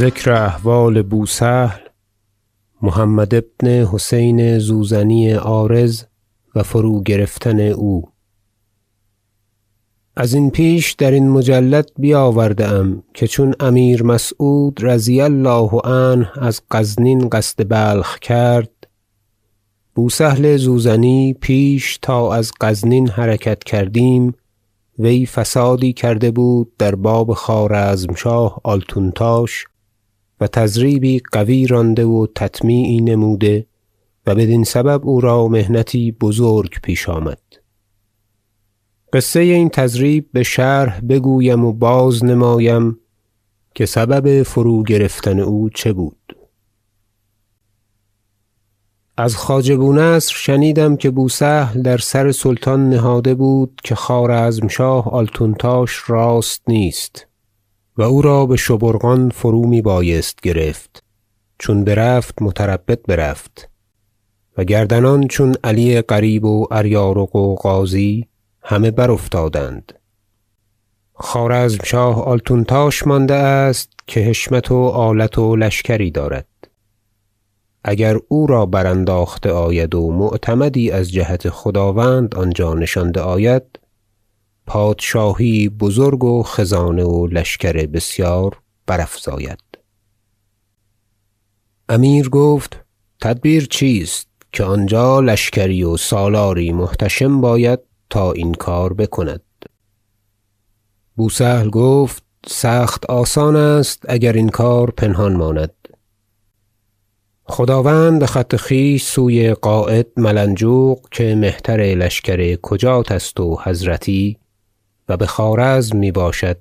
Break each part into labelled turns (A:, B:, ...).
A: ذکر احوال بوسهل محمد بن حسین زوزنی عارض و فروگرفتن او. ازین پیش درین مجلد بیاورده ام که چون امیر مسعود رضی الله عنه از غزنین قصد بلخ کرد بوسهل زوزنی پیش تا از غزنین حرکت کردیم وی فسادی کرده بود در باب خوارزمشاه آلتونتاش و تضریبی قوی رانده و تطمیعی نموده و بدین سبب او را محنتی بزرگ پیش آمد. قصه این تضریب بشرح بگویم و بازنمایم که سبب فروگرفتن او چه بود. از خواجه بونصر شنیدم که بوسهل در سر سلطان نهاده بود که خوارزمشاه آلتونتاش راست نیست. و او را بشبورقان فرو می بایست گرفت. چون برفت متربد برفت. و گردنان چون علی قریب و اریارق و غازی همه برافتادند. خوارزمشاه آلتونتاش مانده است که حشمت و آلت و لشکری دارد. اگر او را برانداخته آید و معتمدی از جهت خداوند آنجا نشانده آید پادشاهی بزرگ و خزانه و لشکر بسیار برافزاید. امیر گفت تدبیر چیست که آنجا لشکری و سالاری محتشم باید تا این کار بکند؟ بوسهل گفت سخت آسان است اگر این کار پنهان ماند. خداوند بخط خویش سوی قاید ملنجوق که مهتر لشکر کجات است و حضرتی و بخوارزم می باشد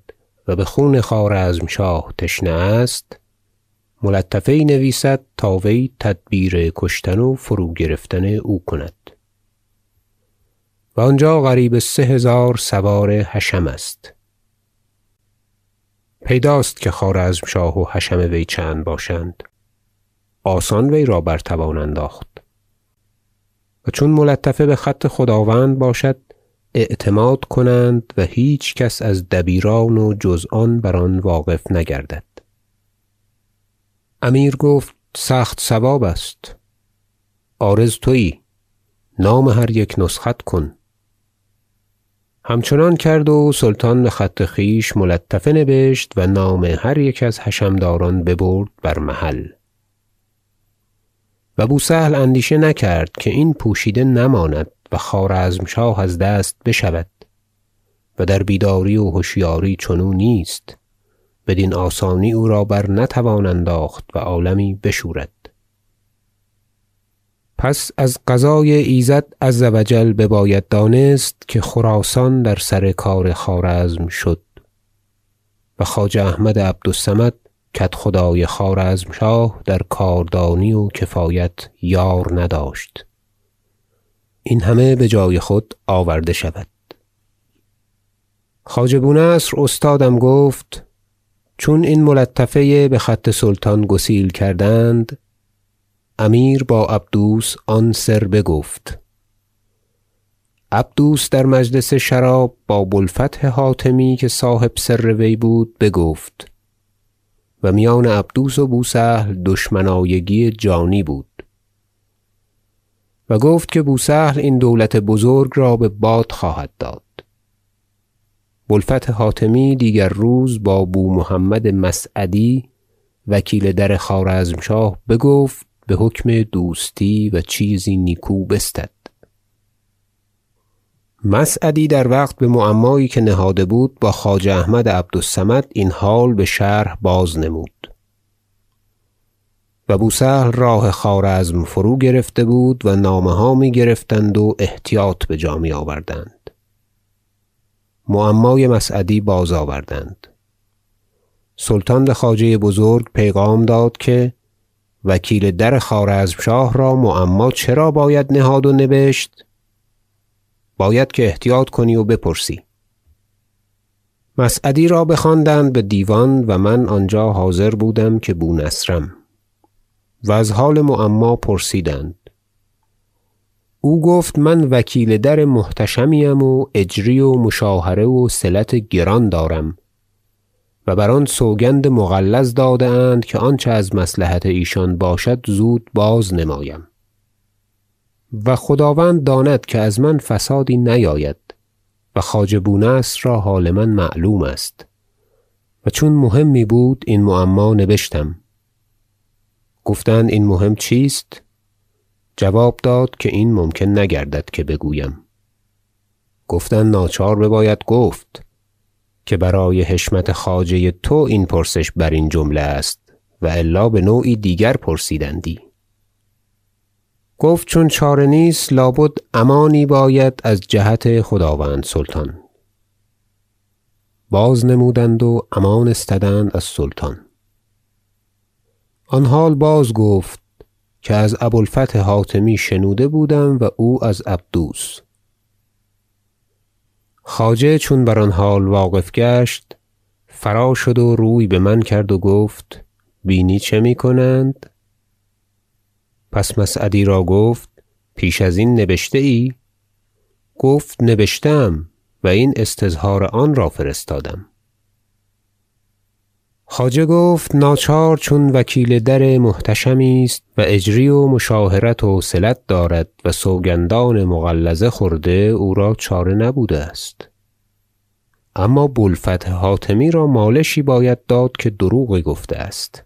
A: و بخون خوارزمشاه تشنه است ملطفه نویسد تا وی تدبیر کشتن و فروگرفتن او کند. و آنجا قریب سه هزار سوار حشم است. پیداست که خوارزمشاه و حشم وی چند باشند. آسان وی را بر توان انداخت. و چون ملطفه بخط خداوند باشد اعتماد کنند و هیچ کس از دبیران و جز آن بر آن واقف نگردد. امیر گفت سخت صواب است. عارض تویی نام هر یک نسخت کن. همچنان کرد و سلطان بخط خویش ملطفه نبشت و نام هر یک از حشم داران ببرد بر محل. و بوسهل اندیشه نکرد که این پوشیده نماند. و خوارزمشاه از دست بشود و در بیداری و هشیاری چنو نیست بدین آسانی او را برنتوان انداخت و عالمی بشورد. پس از قضای ایزد جل بباید دانست که خراسان در سر کار خوارزم شد و خواجه احمد عبد الصمد کدخدای خوارزمشاه در کاردانی و کفایت یار نداشت. این همه بجای خود آورده شود. خواجه بونصر استادم گفت چون این ملطفه بخط سلطان گسیل کردند امیر با عبدوس آن سر بگفت. عبدوس در مجلس شراب با بوالفتح حاتمی که صاحب سر وی بود بگفت و میان عبدوس و بوسهل دشمنایگی جانی بود. و گفت که بوسهل این دولت بزرگ را بباد خواهد داد. بوالفتح حاتمی دیگر روز با بومحمد مسعدی وکیل در خوارزمشاه بگفت بحکم دوستی و چیزی نیکو بستد. مسعدی در وقت بمعمایی که نهاده بود با خواجه احمد عبد الصمد این حال بشرح بازنمود و بوسهل راه خوارزم فروگرفته بود و نامه ها می گرفتند و احتیاط بجا می آوردند. معمای مسعدی بازآوردند سلطان بخواجه بزرگ پیغام داد که وکیل در خوارزمشاه را معما چرا باید نهاد و نبشت؟ باید که احتیاط کنی و بپرسی. مسعدی را بخواندند بدیوان و من آنجا حاضر بودم که بونصرم. و از حال معما پرسیدند. او گفت من وکیل در محتشمی ام و اجری و مشاهره وصلت گران دارم و بر آن سوگند مغلظ داده اند که آنچه از مصلحت ایشان باشد زود بازنمایم و خداوند داند که از من فسادی نیاید و خواجه بونصر را حال من معلوم است و چون مهمی بود این معما نبشتم. گفتند این مهم چیست؟ جواب داد که این ممکن نگردد که بگویم. گفتند ناچار بباید گفت که برای حشمت خواجه تو این پرسش برین جمله است و الا بنوعی دیگر پرسیدندی. گفت چون چاره نیست لابد امانی باید از جهت خداوند سلطان. بازنمودند و امان استدند از سلطان. آن حال بازگفت که از ابو الفتح حاتمی شنوده بودم و او از عبدوس. خواجه چون بر آن حال واقف گشت فرا شد و روی بمن کرد و گفت بینی چه می‌کنند پس مسعدی را گفت پیش ازین نبشته ای؟ گفت نبشته ام و این استظهار آن را فرستادم. خواجه گفت ناچار چون وکیل در محتشمی است و اجری و مشاهرت و وصلت دارد و سوگندان مغلظه خورده او را چاره نبوده است. اما بوالفتح حاتمی را مالشی باید داد که دروغی گفته است.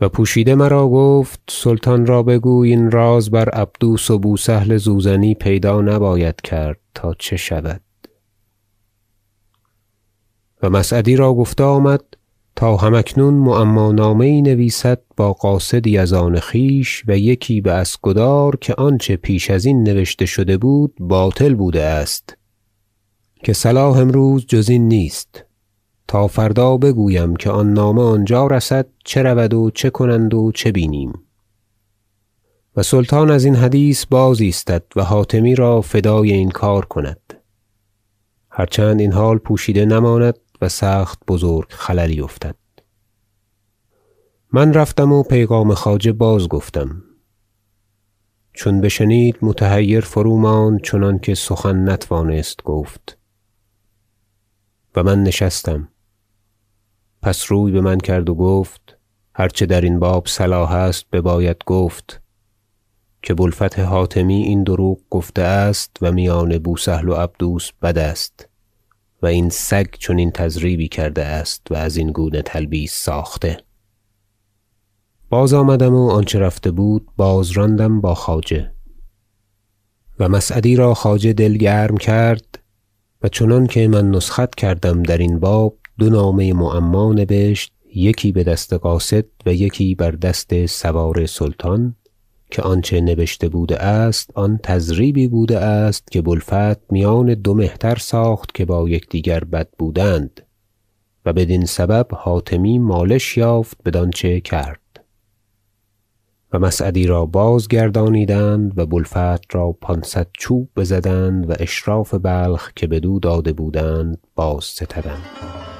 A: و پوشیده مرا گفت سلطان را بگوی این راز بر عبدوس و بوسهل زوزنی پیدا نباید کرد تا چه شود. و مسعدی را گفته آمد تا هم اکنون معما نامه یی نویسد با قاصدی از آن خویش و یکی باسکدار که آنچه پیش ازین نوشته شده بود باطل بوده است که صلاح امروز جز این نیست. تا فردا بگویم که آن نامه آنجا رسد چه رود و چه کنند و چه بینیم. و سلطان ازین حدیث بازایستد و حاتمی را فدای این کار کند. هر چند این حال پوشیده نماند و سخت بزرگ خللی افتد. من رفتم و پیغام خواجه بازگفتم چون بشنید متحیر فروماند چنانکه سخن نتوانست گفت. و من نشستم. پس روی بمن کرد و گفت هر چه درین باب صلاح است بباید گفت. که بوالفتح حاتمی این دروغ گفته است و میان بوسهل و عبدوس بد است. و این سگ چنین تضریبی کرده است و ازین گونه تلبیس ساخته. بازآمدم و آنچه رفته بود بازراندم با خواجه. و مسعدی را خواجه دل گرم کرد و چنانکه من نسخت کردم درین باب دو نامه معما نبشت یکی بدست قاصد و یکی بر دست سوار سلطان که آنچه نبشته بوده است آن تضریبی بوده است که بوالفتح میان دو مهتر ساخت که با یکدیگر بد بودند و بدین سبب حاتمی مالش یافت بدانچه کرد. و مسعدی را بازگردانیدند و بوالفتح را پانصد چوب بزدند و اشراف بلخ که بدو داده بودند بازستدند